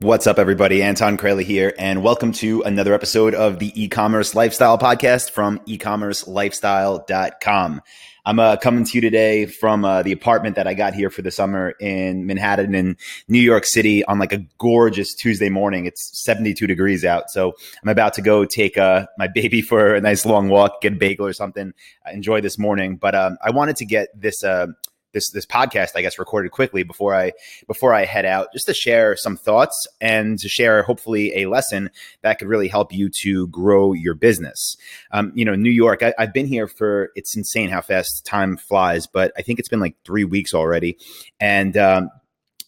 What's up, everybody? Anton Kraly here, and welcome to another episode of the e-commerce lifestyle podcast from ecommercelifestyle.com. I'm uh, coming to you today from uh, the apartment that I got here for the summer in Manhattan in New York City on like a gorgeous Tuesday morning. It's 72 degrees out. So I'm about to go take uh, my baby for a nice long walk, get a bagel or something, enjoy this morning. But um, I wanted to get this uh, this this podcast I guess recorded quickly before I before I head out just to share some thoughts and to share hopefully a lesson that could really help you to grow your business. Um, you know, New York. I, have been here for it's insane how fast time flies, but I think it's been like three weeks already, and um,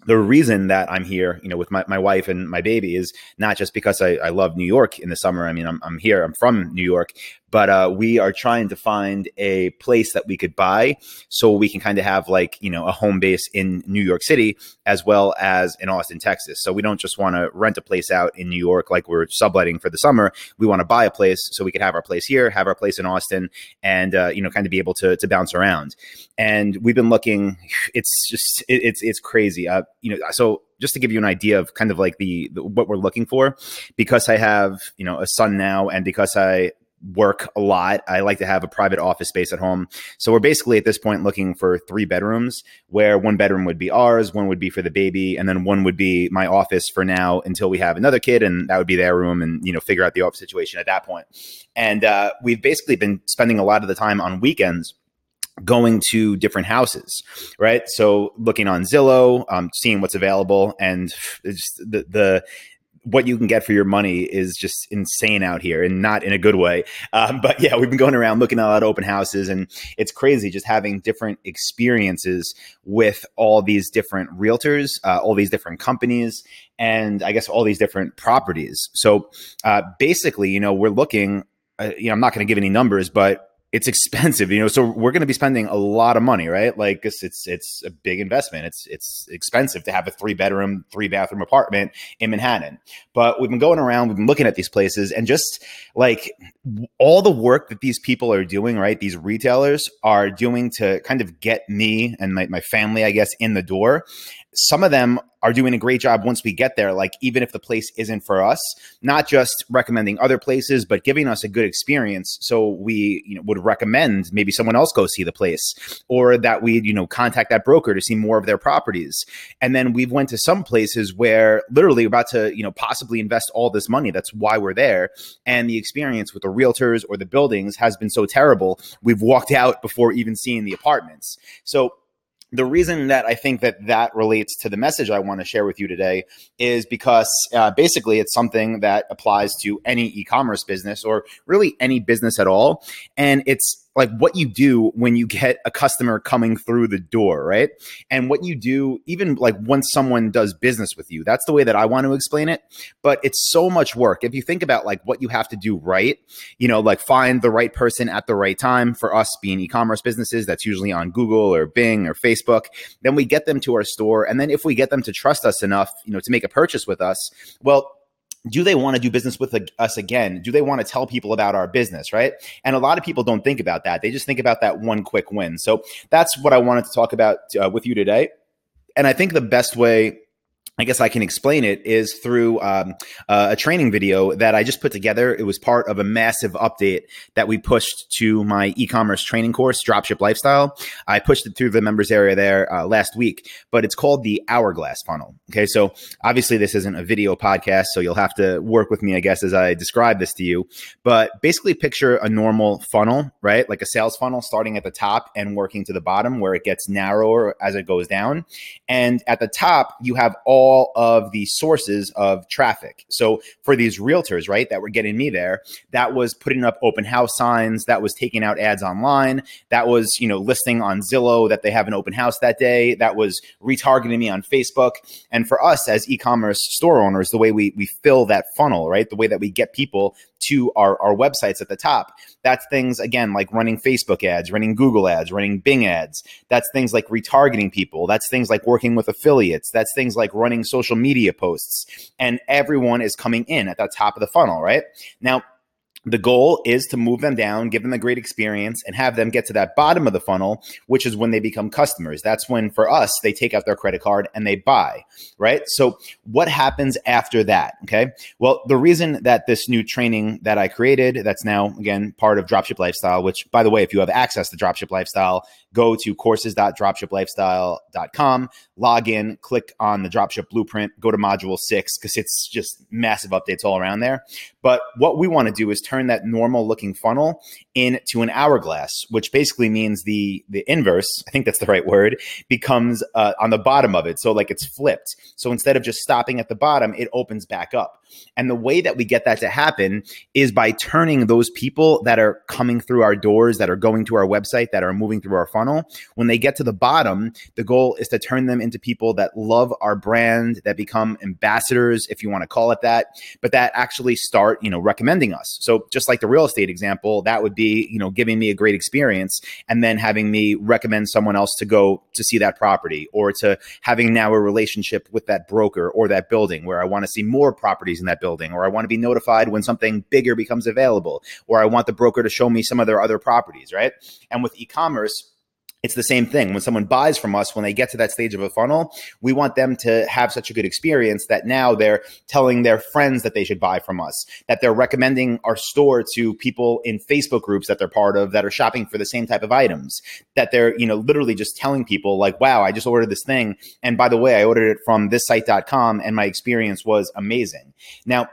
the reason that I'm here, you know, with my, my wife and my baby is not just because I, I love New York in the summer. I mean, I'm, I'm here, I'm from New York, but uh, we are trying to find a place that we could buy so we can kind of have like you know a home base in New York City as well as in Austin, Texas. So we don't just want to rent a place out in New York like we're subletting for the summer. We want to buy a place so we could have our place here, have our place in Austin, and uh, you know kind of be able to to bounce around. And we've been looking. It's just it, it's it's crazy. Uh, you know, so just to give you an idea of kind of like the, the, what we're looking for because i have you know a son now and because i work a lot. I like to have a private office space at home. So we're basically at this point looking for three bedrooms where one bedroom would be ours, one would be for the baby, and then one would be my office for now until we have another kid and that would be their room and, you know, figure out the office situation at that point. And uh, we've basically been spending a lot of the time on weekends going to different houses, right? So looking on Zillow, um, seeing what's available, and the the what you can get for your money is just insane out here and not in a good way. Um, but yeah, we've been going around looking at a lot of open houses and it's crazy just having different experiences with all these different realtors, uh, all these different companies, and I guess all these different properties. So uh, basically, you know, we're looking, uh, you know, I'm not going to give any numbers, but it's expensive, you know. So we're going to be spending a lot of money, right? Like it's it's it's a big investment. It's it's expensive to have a three bedroom, three bathroom apartment in Manhattan. But we've been going around, we've been looking at these places, and just like all the work that these people are doing, right? These retailers are doing to kind of get me and my, my family, I guess, in the door some of them are doing a great job once we get there like even if the place isn't for us not just recommending other places but giving us a good experience. So we you know, would recommend maybe someone else go see the place or that we you know contact that broker to see more of their properties. And then we've went to some places where literally about to you know possibly invest all this money. That's why we're there. And the experience with the realtors or the buildings has been so terrible we've walked out before even seeing the apartments. So the reason that I think that that relates to the message I want to share with you today is because uh, basically it's something that applies to any e-commerce business or really any business at all, and it's like what you do when you get a customer coming through the door, right? And what you do, even like once someone does business with you, that's the way that I want to explain it. But it's so much work. If you think about like what you have to do right, you know, like find the right person at the right time for us being e commerce businesses, that's usually on Google or Bing or Facebook. Then we get them to our store. And then if we get them to trust us enough, you know, to make a purchase with us, well, do they want to do business with us again? Do they want to tell people about our business, right? And a lot of people don't think about that. They just think about that one quick win. So that's what I wanted to talk about uh, with you today. And I think the best way I guess I can explain it is through um, uh, a training video that I just put together. It was part of a massive update that we pushed to my e-commerce training course, Dropship Lifestyle. I pushed it through the members area there uh, last week, but it's called the Hourglass Funnel. Okay, so obviously this isn't a video podcast, so you'll have to work with me, I guess, as I describe this to you. But basically, picture a normal funnel, right? Like a sales funnel starting at the top and working to the bottom, where it gets narrower as it goes down. And at the top, you have all all of the sources of traffic. So for these realtors, right, that were getting me there, that was putting up open house signs, that was taking out ads online, that was, you know, listing on Zillow that they have an open house that day, that was retargeting me on Facebook. And for us as e-commerce store owners, the way we we fill that funnel, right, the way that we get people to our, our websites at the top. That's things, again, like running Facebook ads, running Google ads, running Bing ads. That's things like retargeting people. That's things like working with affiliates. That's things like running social media posts. And everyone is coming in at the top of the funnel, right? Now, the goal is to move them down, give them a great experience, and have them get to that bottom of the funnel, which is when they become customers. That's when, for us, they take out their credit card and they buy, right? So, what happens after that? Okay. Well, the reason that this new training that I created, that's now, again, part of Dropship Lifestyle, which, by the way, if you have access to Dropship Lifestyle, go to courses.dropshiplifestyle.com, log in, click on the Dropship Blueprint, go to Module 6, because it's just massive updates all around there. But what we want to do is turn that normal looking funnel into an hourglass, which basically means the the inverse, I think that's the right word, becomes uh, on the bottom of it. So like it's flipped. So instead of just stopping at the bottom, it opens back up. And the way that we get that to happen is by turning those people that are coming through our doors, that are going to our website, that are moving through our funnel, when they get to the bottom, the goal is to turn them into people that love our brand, that become ambassadors, if you want to call it that, but that actually start, you know, recommending us. So just like the real estate example, that would be, you know, giving me a great experience and then having me recommend someone else to go to see that property or to having now a relationship with that broker or that building where I want to see more properties in that building, or I want to be notified when something bigger becomes available, or I want the broker to show me some of their other properties, right? And with e commerce, it's the same thing. When someone buys from us, when they get to that stage of a funnel, we want them to have such a good experience that now they're telling their friends that they should buy from us, that they're recommending our store to people in Facebook groups that they're part of that are shopping for the same type of items, that they're, you know, literally just telling people like, wow, I just ordered this thing. And by the way, I ordered it from this site.com and my experience was amazing. Now,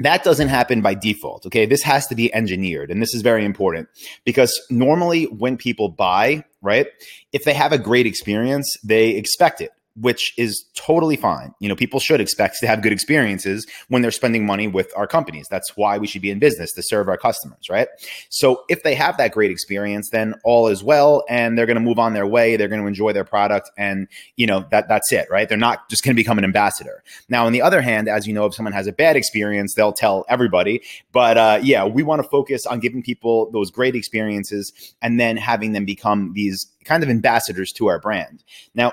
that doesn't happen by default. Okay. This has to be engineered. And this is very important because normally when people buy, right, if they have a great experience, they expect it which is totally fine. You know, people should expect to have good experiences when they're spending money with our companies. That's why we should be in business to serve our customers, right? So if they have that great experience, then all is well and they're going to move on their way, they're going to enjoy their product and, you know, that that's it, right? They're not just going to become an ambassador. Now, on the other hand, as you know, if someone has a bad experience, they'll tell everybody, but uh, yeah, we want to focus on giving people those great experiences and then having them become these kind of ambassadors to our brand. Now,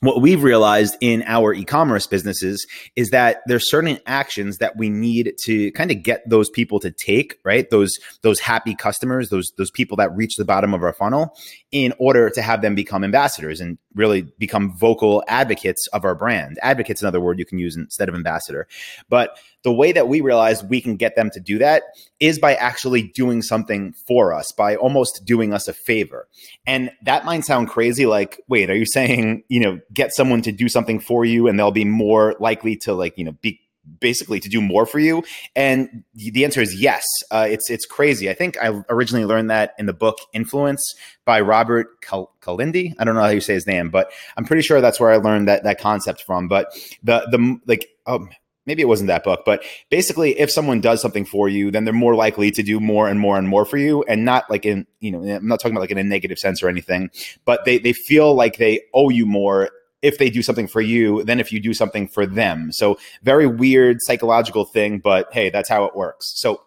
what we've realized in our e-commerce businesses is that there's certain actions that we need to kind of get those people to take right? Those those happy customers those those people that reach the bottom of our funnel in order to have them become ambassadors. And really become vocal advocates of our brand advocates another word you can use instead of ambassador but the way that we realize we can get them to do that is by actually doing something for us, by almost doing us a favor. And that might sound crazy like, wait, are you saying, you know, get someone to do something for you and they'll be more likely to like, you know, be basically to do more for you? And the answer is yes. Uh, it's it's crazy. I think I originally learned that in the book Influence by Robert Cal- Kalindi. I don't know how you say his name, but I'm pretty sure that's where I learned that that concept from. But the the like um, maybe it wasn't that book, but basically, if someone does something for you, then they're more likely to do more and more and more for you, and not like in you know, I'm not talking about like in a negative sense or anything, but they they feel like they owe you more if they do something for you than if you do something for them. So very weird psychological thing, but hey, that's how it works. So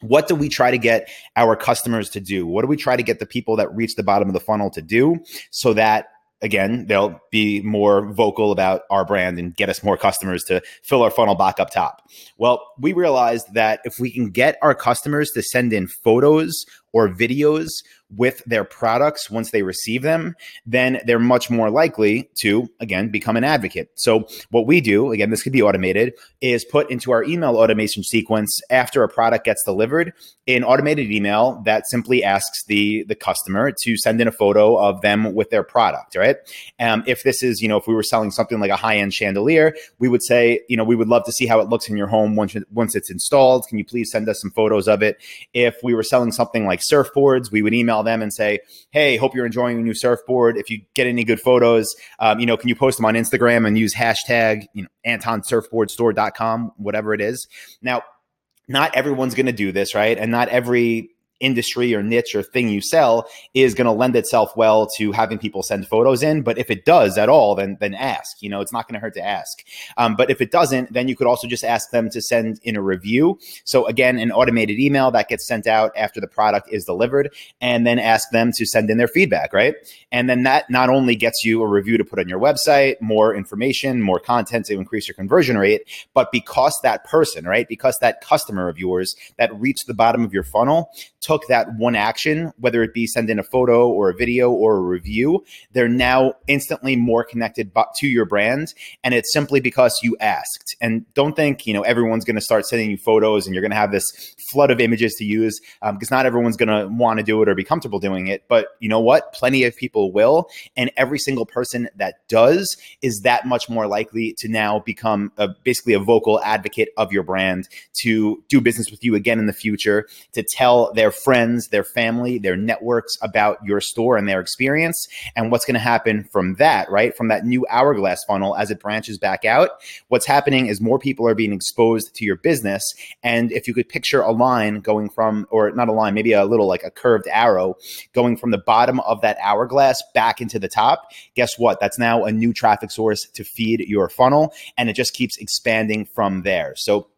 what do we try to get our customers to do? What do we try to get the people that reach the bottom of the funnel to do so that again, they'll be more vocal about our brand and get us more customers to fill our funnel back up top. Well, we realized that if we can get our customers to send in photos or videos with their products once they receive them, then they're much more likely to, again, become an advocate. So, what we do, again, this could be automated, is put into our email automation sequence after a product gets delivered an automated email that simply asks the, the customer to send in a photo of them with their product, right? Um, if this is, you know, if we were selling something like a high end chandelier, we would say, you know, we would love to see how it looks in your home once, once it's installed. Can you please send us some photos of it? If we were selling something like surfboards, we would email them and say, "Hey, hope you're enjoying your new surfboard. If you get any good photos, um, you know, can you post them on Instagram and use hashtag you know AntonSurfboardStore.com, whatever it is." Now, not everyone's going to do this, right? And not every industry or niche or thing you sell is going to lend itself well to having people send photos in. But if it does at all, then then ask. You know, it's not going to hurt to ask. Um, but if it doesn't, then you could also just ask them to send in a review. So again, an automated email that gets sent out after the product is delivered, and then ask them to send in their feedback, right? And then that not only gets you a review to put on your website, more information, more content to increase your conversion rate, but because that person, right, because that customer of yours that reached the bottom of your funnel took that one action, whether it be send in a photo or a video or a review, they're now instantly more connected to your brand. And it's simply because you asked. And don't think, you know, everyone's going to start sending you photos and you're going to have this flood of images to use because um, not everyone's going to want to do it or be comfortable doing it. But you know what? Plenty of people will. And every single person that does is that much more likely to now become a, basically a vocal advocate of your brand, to do business with you again in the future, to tell their friends, their family, their networks about your store and their experience. And what's going to happen from that, right? From that new hourglass funnel as it branches back out, what's happening is more people are being exposed to your business. And if you could picture a line going from, or not a line, maybe a little like a curved arrow going from the bottom of that hourglass back into the top, guess what? That's now a new traffic source to feed your funnel. And it just keeps expanding from there. So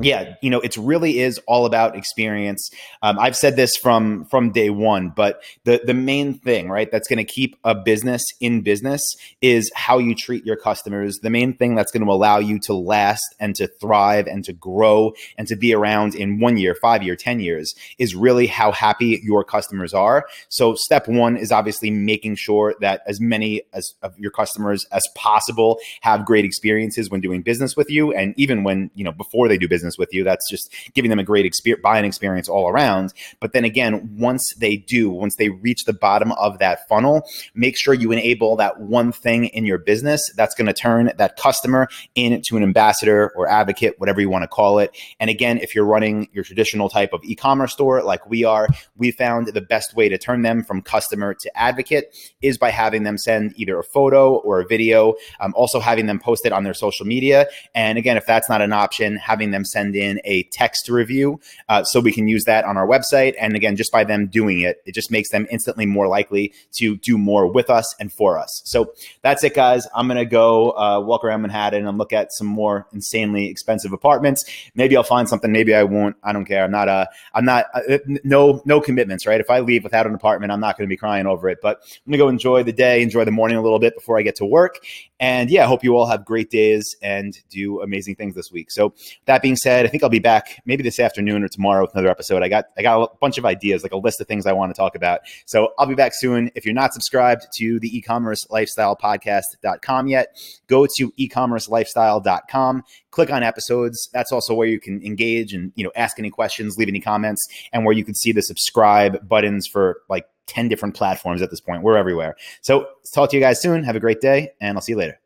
yeah you know it really is all about experience. Um, i've said this from from day one but the the main thing right that's going to keep a business in business is how you treat your customers. The main thing that's going to allow you to last and to thrive and to grow and to be around in one year five year ten years is really how happy your customers are. So step one is obviously making sure that as many as of your customers as possible have great experiences when doing business with you and even when you know before they do business business with you. That's just giving them a great experience, buying experience all around. But then again, once they do, once they reach the bottom of that funnel, make sure you enable that one thing in your business that's going to turn that customer into an ambassador or advocate, whatever you want to call it. And again, if you're running your traditional type of e-commerce store like we are, we found the best way to turn them from customer to advocate is by having them send either a photo or a video, um, also having them post it on their social media. And again, if that's not an option, having them send in a text review uh, so we can use that on our website. And again, just by them doing it, it just makes them instantly more likely to do more with us and for us. So that's it, guys. I'm going to go uh, walk around Manhattan and look at some more insanely expensive apartments. Maybe I'll find something. Maybe I won't. I don't care. I'm not uh, I'm not, uh, no, no commitments, right? If I leave without an apartment, I'm not going to be crying over it. But I'm going to go enjoy the day, enjoy the morning a little bit before I get to work. And yeah, I hope you all have great days and do amazing things this week. So that being said, said, I think I'll be back maybe this afternoon or tomorrow with another episode. I got I got a bunch of ideas, like a list of things I want to talk about. So I'll be back soon. If you're not subscribed to the e-commerce lifestyle podcast.com yet, go to e-commercelifestyle.com, click on episodes. That's also where you can engage and you know ask any questions, leave any comments, and where you can see the subscribe buttons for like 10 different platforms at this point. We're everywhere. So talk to you guys soon. Have a great day, and I'll see you later.